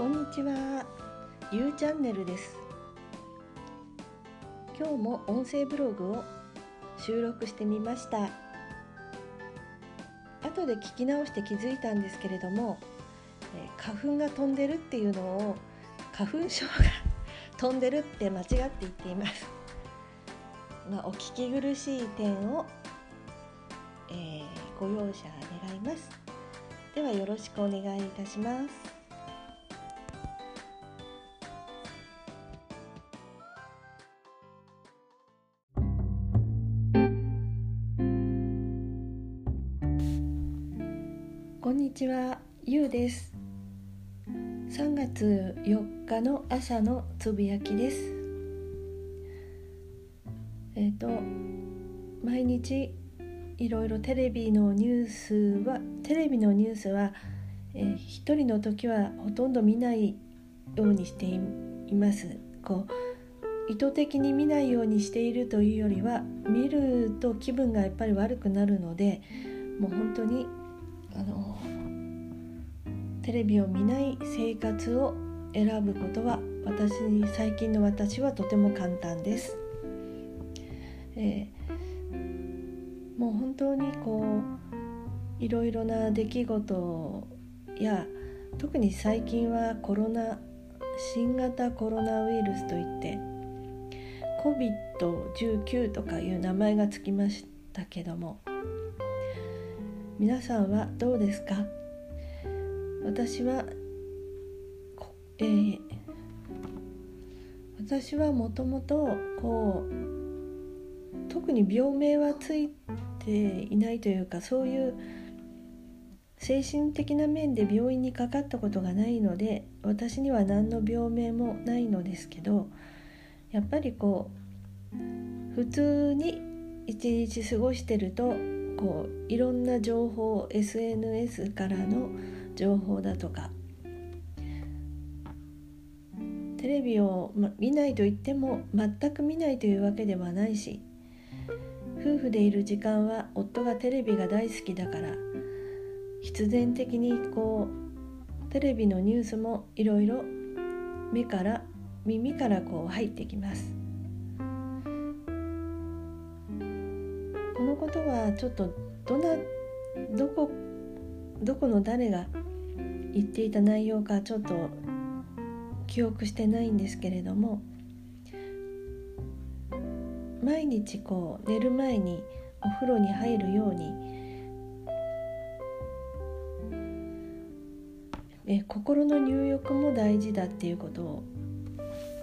こんにちは、ゆうチャンネルです。今日も音声ブログを収録してみました。後で聞き直して気づいたんですけれども、え花粉が飛んでるっていうのを花粉症が 飛んでるって間違って言っています。まあ、お聞き苦しい点を、えーご容赦願います。ではよろしくお願いいたします。こんにちは、ゆうです。3月4日の朝のつぶやきです。えっ、と毎日いろいろテレビのニュースはテレビのニュースは、えー一人の時はほとんど見ないようにしています。こう意図的に見ないようにしているというよりは見ると気分がやっぱり悪くなるのでもう本当にあのテレビを見ない生活を選ぶことは私に最近の私はとても簡単です。えーもう本当にこういろいろな出来事や特に最近はコロナ新型コロナウイルスといって COVID-19 とかいう名前がつきましたけども皆さんはどうですか？私は、えー私はもともとこう特に病名はついていないというかそういう精神的な面で病院にかかったことがないので私には何の病名もないのですけどやっぱりこう普通に一日過ごしてるとこういろんな情報 SNS からの情報だとかテレビを、見ないと言っても全く見ないというわけではないし夫婦でいる時間は夫がテレビが大好きだから必然的にこうテレビのニュースもいろいろ目から耳からこう入ってきます。のことはちょっとどなどこどこの誰が言っていた内容かちょっと記憶してないんですけれども毎日こう寝る前にお風呂に入るようにえ心の入浴も大事だっていうことを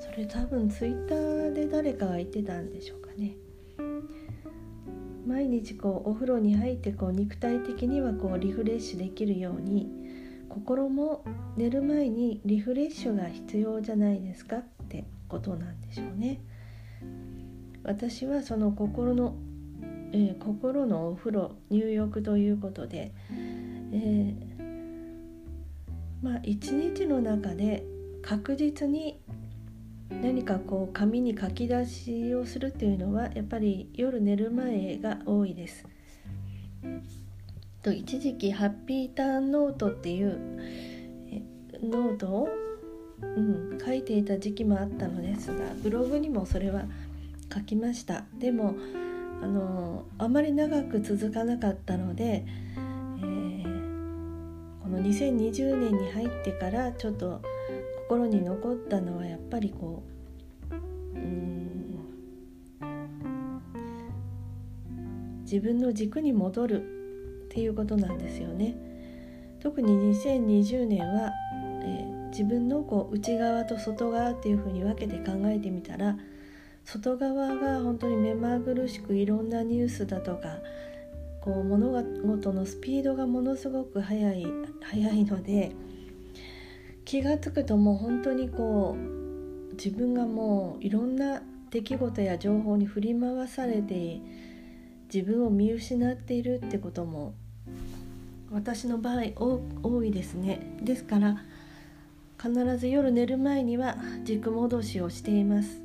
それ多分ツイッターで誰かが言ってたんでしょうかね。毎日こうお風呂に入ってこう肉体的にはこうリフレッシュできるように心も寝る前にリフレッシュが必要じゃないですかってことなんでしょうね。私はその心の、えー心のお風呂入浴ということで、えーまあ一日の中で確実に何かこう紙に書き出しをするっていうのはやっぱり夜寝る前が多いです。と一時期ハッピーターンノートっていうノートを、うん、書いていた時期もあったのですがブログにもそれは書きましたでもあのあまり長く続かなかったので、えーこの2020年に入ってからちょっと心に残ったのはやっぱりこううん自分の軸に戻るっていうことなんですよね。特に2020年は、えー自分のこう内側と外側っていうふうに分けて考えてみたら外側が本当に目まぐるしくいろんなニュースだとかこう物事のスピードがものすごく速い速いので気が付くともう本当にこう自分がもういろんな出来事や情報に振り回されて自分を見失っているってことも私の場合多いですね。ですから必ず夜寝る前には軸戻しをしています。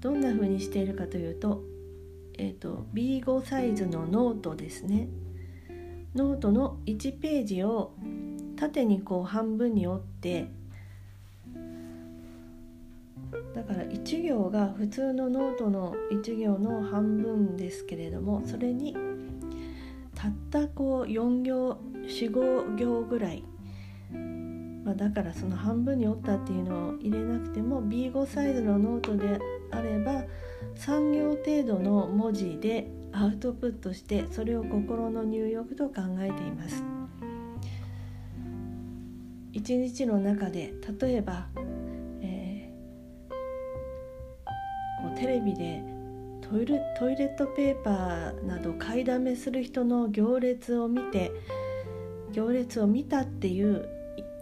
どんな風にしているかというと,、えー、と B5 サイズのノートですね。ノートの1ページを縦にこう半分に折ってだから1行が普通のノートの1行の半分ですけれどもそれにたったこう4行4、5行ぐらい、まあ、だからその半分に折ったっていうのを入れなくても B5 サイズのノートであれば3行程度の文字でアウトプットしてそれを心の入浴と考えています。一日の中で例えばえー、こうテレビでトイレトイレットペーパーなど買いだめする人の行列を見て行列を見たっていう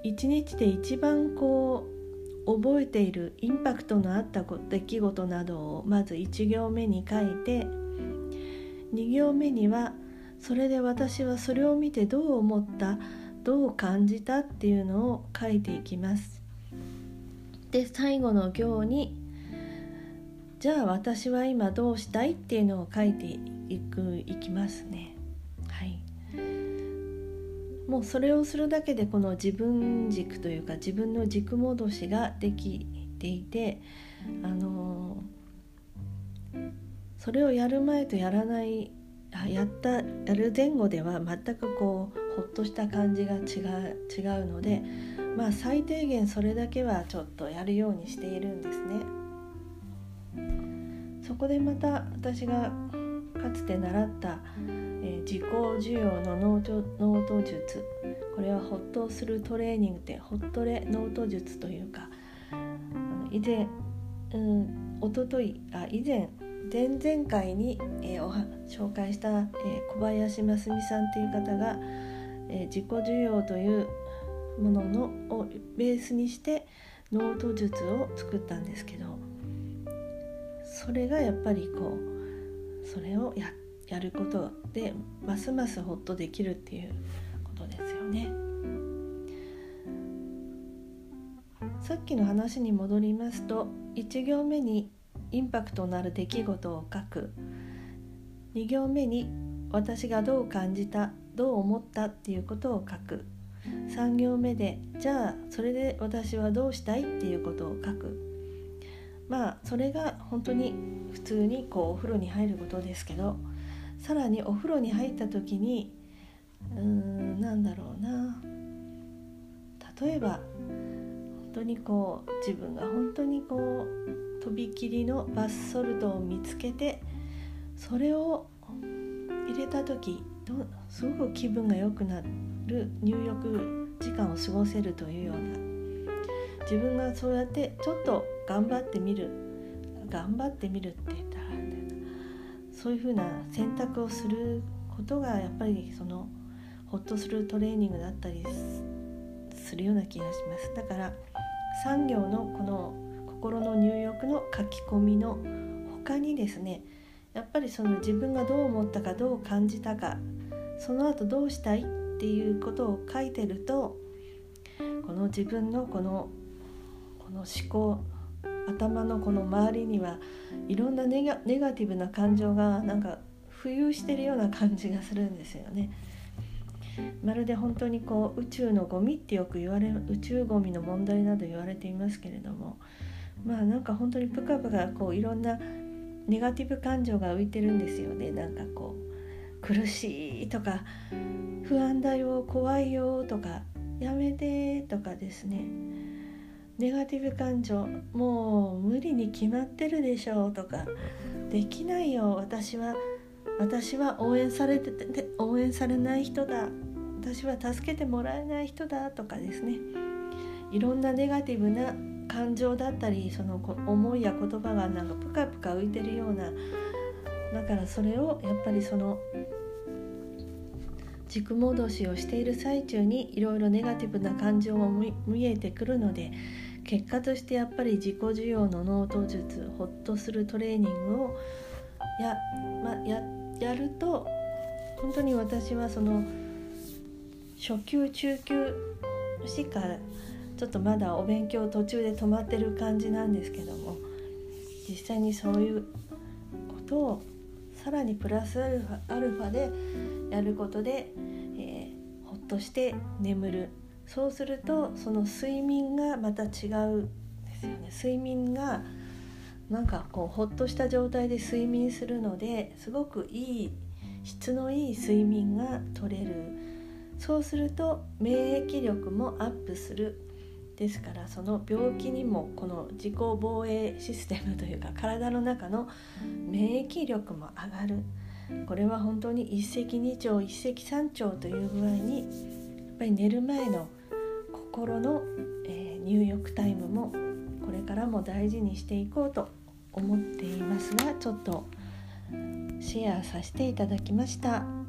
一日で一番こう覚えているインパクトのあった出来事などをまず1行目に書いて2行目にはそれで私はそれを見てどう思った？どう感じたっていうのを書いていきます。で最後の行にじゃあ私は今どうしたいっていうのを書いていくいきますねはいもうそれをするだけでこの自分軸というか自分の軸戻しができていてあのそれをやる前とやらないやったやる前後では全くこうほっとした感じが違う違うのでまあ最低限それだけはちょっとやるようにしているんですね。そこでまた私がかつて習った、えー、自己受容のノートノート術これはホッとするトレーニングでホッとレノート術というか以前、うん、一昨日あ以前前々回に、えー、おは紹介した、えー、小林真澄さんという方が、えー、自己需要というもののをベースにしてノート術を作ったんですけどそれがやっぱりこうそれをややることでますますホッとできるっていうことですよね。さっきの話に戻りますと1行目にインパクトのある出来事を書く。2行目に私がどう感じたどう思ったっていうことを書く。3行目でじゃあそれで私はどうしたいっていうことを書く。まあそれが本当に普通にこうお風呂に入ることですけどさらにお風呂に入った時にうーんなんだろうな。例えば本当にこう自分が本当にこうとびきりのバスソルトを見つけてそれを入れた時すごく気分が良くなる入浴時間を過ごせるというような。自分がそうやってちょっと頑張ってみる頑張ってみるって言ったらそういうふうな選択をすることがやっぱりそのホッとするトレーニングだったりするような気がします。だから産業のこの心の入浴の書き込みの他にですねやっぱりその自分がどう思ったかどう感じたかその後どうしたいっていうことを書いてるとこの自分のこのこの思考頭のこの周りにはいろんなネガティブな感情がなんか浮遊してるような感じがするんですよね。まるで本当にこう宇宙のゴミってよく言われる宇宙ゴミの問題など言われていますけれどもまあなんか本当にプカプカこういろんなネガティブ感情が浮いてるんですよね。なんかこう苦しいとか不安だよ怖いよとかやめてとかですね。ネガティブ感情もう無理に決まってるでしょうとかできないよ。私は私は応援されてて応援されない人だ。私は助けてもらえない人だとかですね。いろんなネガティブな感情だったりその思いや言葉がなんかプカプカ浮いてるようなだからそれをやっぱりその軸戻しをしている最中にいろいろネガティブな感情も見えてくるので結果としてやっぱり自己受容のノート術ホッとするトレーニングをや,、ま、ややると本当に私はその初級中級しかちょっとまだお勉強途中で止まってる感じなんですけども実際にそういうことをさらにプラスアルファアルファでやることで、えー、ほっとして眠る。そうするとその睡眠がまた違うですよね。睡眠がなんかこうほっとした状態で睡眠するのですごくいい質のいい睡眠が取れる。そうすると免疫力もアップする。ですからその病気にもこの自己防衛システムというか体の中の免疫力も上がるこれは本当に一石二鳥一石三鳥という具合にやっぱり寝る前の心の、えー、入浴タイムもこれからも大事にしていこうと思っていますがちょっとシェアさせていただきました。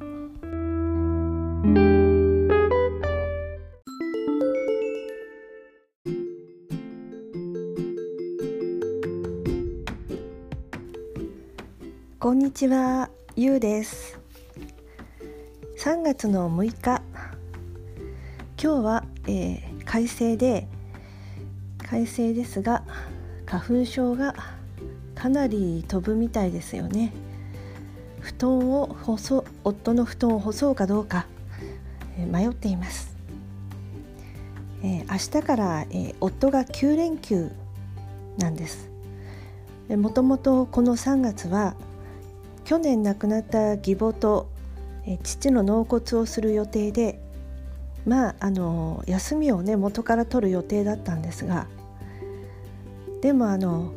こんにちは、ゆうです。3月の6日今日は、えー、快晴で快晴ですが花粉症がかなり飛ぶみたいですよね。布団を干そ夫の布団を干そうかどうか、えー、迷っています、えー、明日から、えー、夫が9連休なんです。もともとこの3月は去年亡くなった義母と父の納骨をする予定でまああの休みをね元から取る予定だったんですがでもあの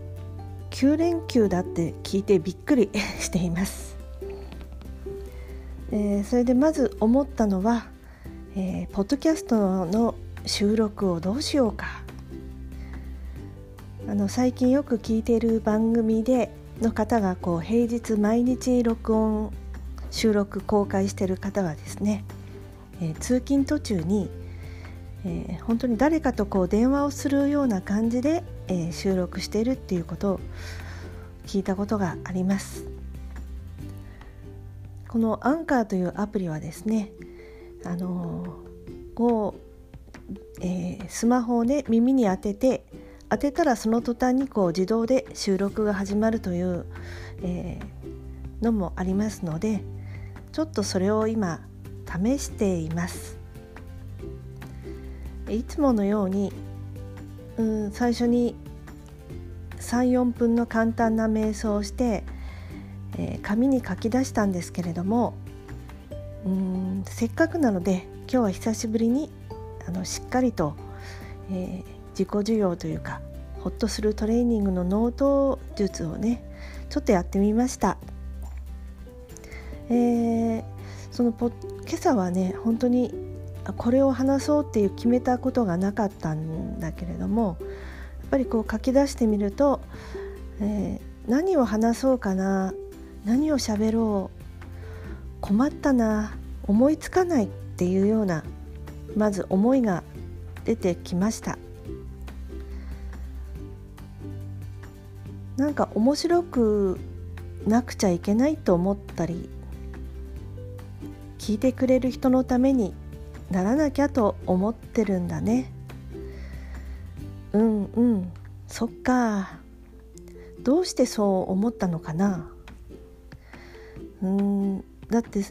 9連休だって聞いてびっくり しています。えー、それでまず思ったのは、えー、ポッドキャストの収録をどうしようかあの最近よく聞いている番組での方がこう平日毎日録音収録公開してる方はですね、えー、通勤途中に、えー、本当に誰かとこう電話をするような感じで、えー、収録しているっていうことを聞いたことがあります。このアンカーというアプリはですねあのこう、えスマホをね耳に当てて当てたらその途端にこう自動で収録が始まるという、えー、のもありますのでちょっとそれを今試しています。いつものように、うん、最初に34分の簡単な瞑想をして、えー、紙に書き出したんですけれどもうんせっかくなので今日は久しぶりにあのしっかりと、えー自己需要というかホッとするトレーニングのノート術をねちょっとやってみました。えー、そのポ今朝はね本当にこれを話そうっていう決めたことがなかったんだけれどもやっぱりこう書き出してみると、えー、何を話そうかな何を喋ろう困ったな思いつかないっていうようなまず思いが出てきましたなんか面白くなくちゃいけないと思ったり聞いてくれる人のためにならなきゃと思ってるんだね。うんうん。そっか。どうしてそう思ったのかな。うん。だって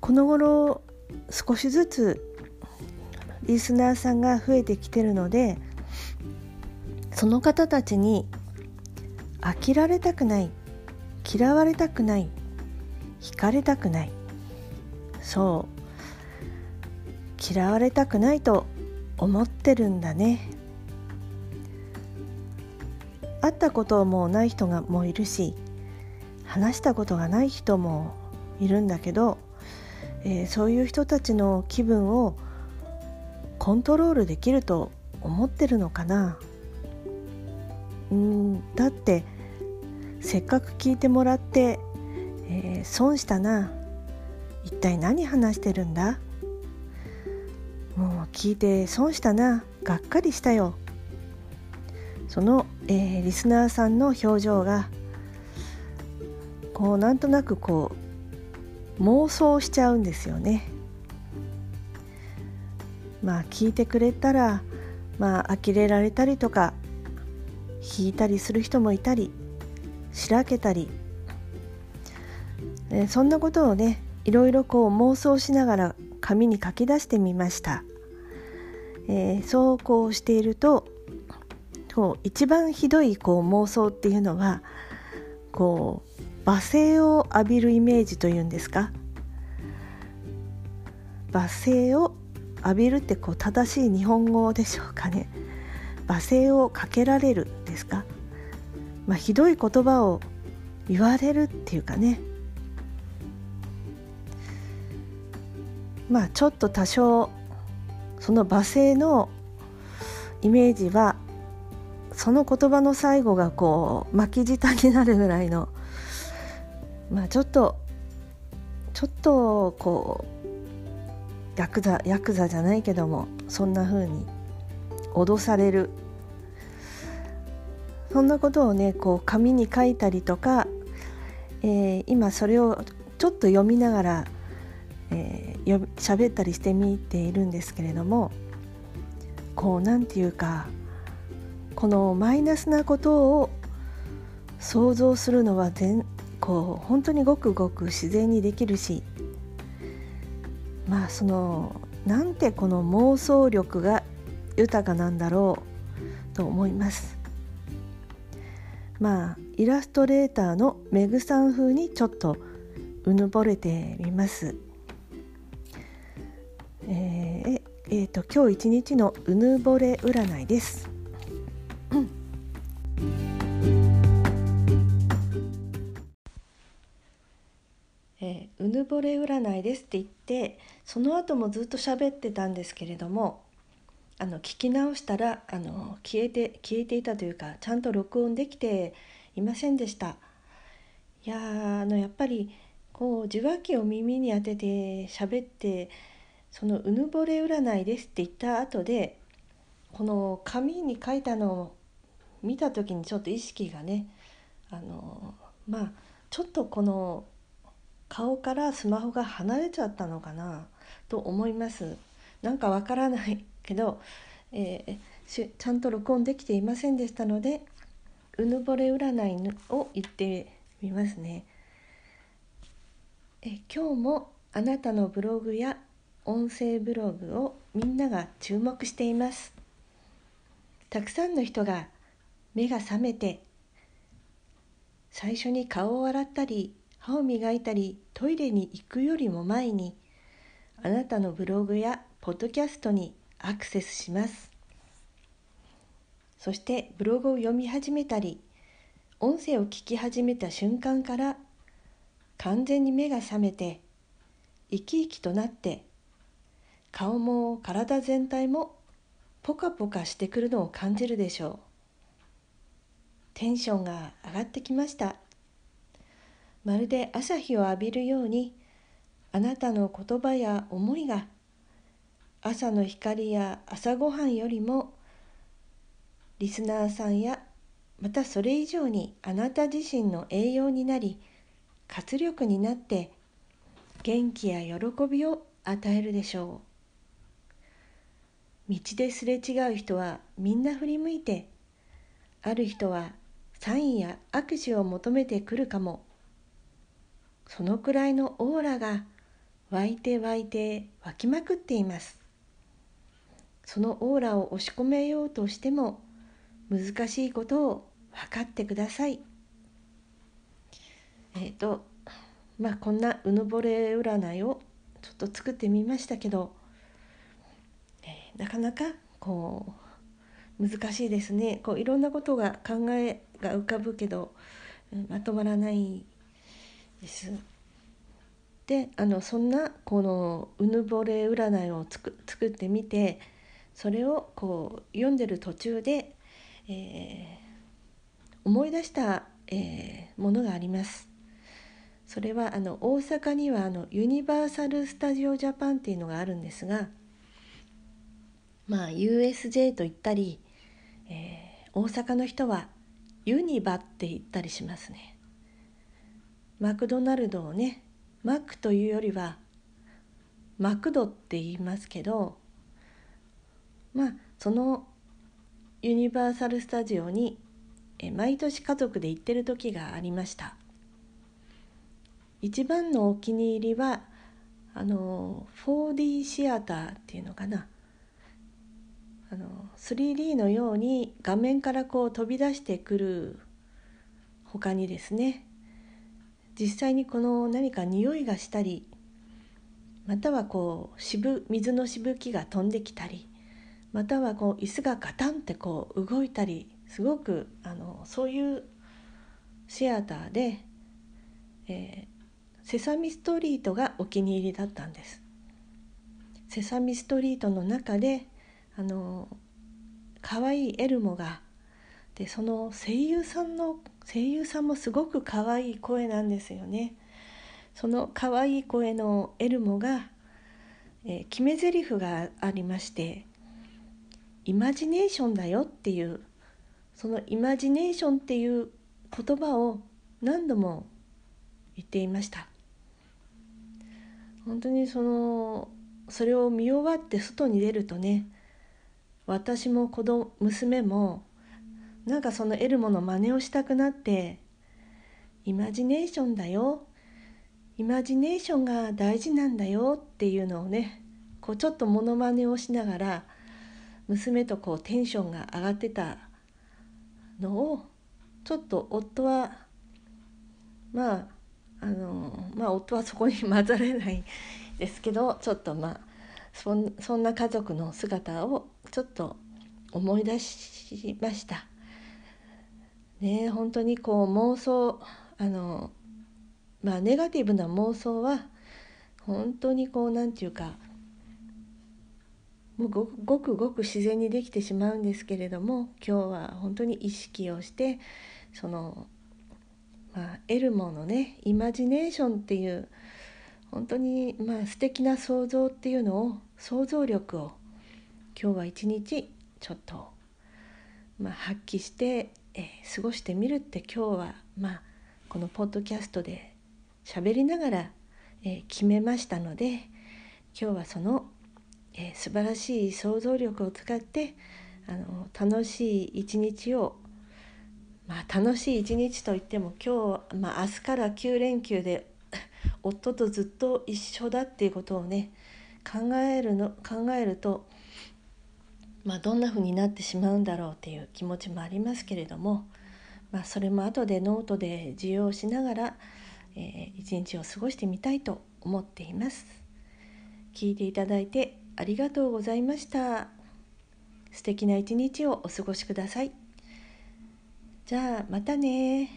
この頃少しずつリスナーさんが増えてきてるのでその方たちに飽きられたくない。嫌われたくない。惹かれたくない。そう。嫌われたくないと思ってるんだね。会ったこともない人がもういるし話したことがない人もいるんだけど、えー、そういう人たちの気分をコントロールできると思ってるのかな。うんだってせっかく聞いてもらって、えー、損したな。一体何話してるんだ？もう聞いて損したな。がっかりしたよ。その、えー、リスナーさんの表情がこうなんとなくこう妄想しちゃうんですよね。まあ聞いてくれたらまあ呆れられたりとか引いたりする人もいたりしらけたり、えそんなことをねいろいろこう妄想しながら紙に書き出してみました、えー、そうこうしているとこう一番ひどいこう妄想っていうのはこう罵声を浴びるイメージというんですか。罵声を浴びるってこう正しい日本語でしょうかね。罵声をかけられるですか、まあ、ひどい言葉を言われるっていうかね。まあちょっと多少その罵声のイメージはその言葉の最後がこう巻き舌になるぐらいのまあちょっとちょっとこうヤクザヤクザじゃないけどもそんな風に脅される。そんなことをねこう紙に書いたりとか、えー、今それをちょっと読みながらえー、喋ったりしてみているんですけれどもこうなんていうかこのマイナスなことを想像するのは全こう本当にごくごく自然にできるしまあそのなんてこの妄想力が豊かなんだろうと思います。まあイラストレーターのメグさん風にちょっとうぬぼれてみますえー、えーと、今日一日のうぬぼれ占いです。えー、うぬぼれ占いですって言ってその後もずっと喋ってたんですけれどもあの聞き直したらあの消えて消えていたというかちゃんと録音できていませんでした。いやあのやっぱりこう受話器を耳に当てて喋ってそのうぬぼれ占いですって言った後でこの紙に書いたのを見た時にちょっと意識がねあのまあちょっとこの顔からスマホが離れちゃったのかなと思いますなんかわからないけど、えー、ちゃんと録音できていませんでしたのでうぬぼれ占いを言ってみますね。え今日もあなたのブログや音声ブログをみんなが注目しています。たくさんの人が目が覚めて最初に顔を洗ったり歯を磨いたりトイレに行くよりも前にあなたのブログやポッドキャストにアクセスします。そしてブログを読み始めたり音声を聞き始めた瞬間から完全に目が覚めて生き生きとなって顔も体全体もポカポカしてくるのを感じるでしょう。テンションが上がってきました。まるで朝日を浴びるようにあなたの言葉や思いが朝の光や朝ごはんよりもリスナーさんやまたそれ以上にあなた自身の栄養になり活力になって元気や喜びを与えるでしょう。道ですれ違う人はみんな振り向いてある人はサインや握手を求めてくるかも。そのくらいのオーラが湧いて湧いて湧きまくっています。そのオーラを押し込めようとしても難しいことを分かってくださいえっ、ー、とまあこんなうぬぼれ占いをちょっと作ってみましたけどなかなかこう難しいですねこういろんなことが考えが浮かぶけどまとまらないです。であのそんなこのうぬぼれ占いを作ってみてそれをこう読んでる途中で、えー、思い出した、えー、ものがあります。それはあの大阪にはあのユニバーサル・スタジオ・ジャパンっていうのがあるんですがまあ USJ と言ったり、えー、大阪の人はユニバって言ったりしますねマクドナルドをねマックというよりはマクドって言いますけどまあそのユニバーサル・スタジオに毎年家族で行ってる時がありました。一番のお気に入りはあの 4D シアターっていうのかな。あの 3D のように画面からこう飛び出してくる他にですね実際にこの何か匂いがしたりまたはこうしぶ水のしぶきが飛んできたりまたはこう椅子がガタンってこう動いたりすごくあのそういうシアターで、えー、セサミストリートがお気に入りだったんです。セサミストリートの中であの可愛いエルモがでその声優さんの声優さんもすごく可愛い声なんですよね。その可愛い声のエルモが、えー、決め台詞がありまして「イマジネーションだよ」っていうそのイマジネーションっていう言葉を何度も言っていました。本当にそのそれを見終わって外に出るとね私も子供娘もなんかそのエルモの真似をしたくなってイマジネーションだよイマジネーションが大事なんだよっていうのをねこうちょっとモノマネをしながら娘とこうテンションが上がってたのをちょっと夫はまああのまあ夫はそこに混ざれないですけどちょっとまあそんそんな家族の姿をちょっと思い出しました。ね本当にこう妄想あのまあネガティブな妄想は本当にこうなんていうかもうごごくごく自然にできてしまうんですけれども今日は本当に意識をしてその、まあ、エルモのねイマジネーションっていう本当にまあ素敵な想像っていうのを想像力を今日は一日ちょっと、まあ、発揮して、え、過ごしてみるって今日はまあこのポッドキャストで喋りながら、え、決めましたので今日はそのえー、素晴らしい想像力を使ってあの楽しい一日をまあ楽しい一日といっても今日、まあ、明日から9連休で 夫とずっと一緒だっていうことをね考えるの考えると、まあ、どんな風になってしまうんだろうっていう気持ちもありますけれども、まあ、それも後でノートで授業しながら、えー、一日を過ごしてみたいと思っています。聞いていただいてありがとうございました。素敵な一日をお過ごしください。じゃあまたね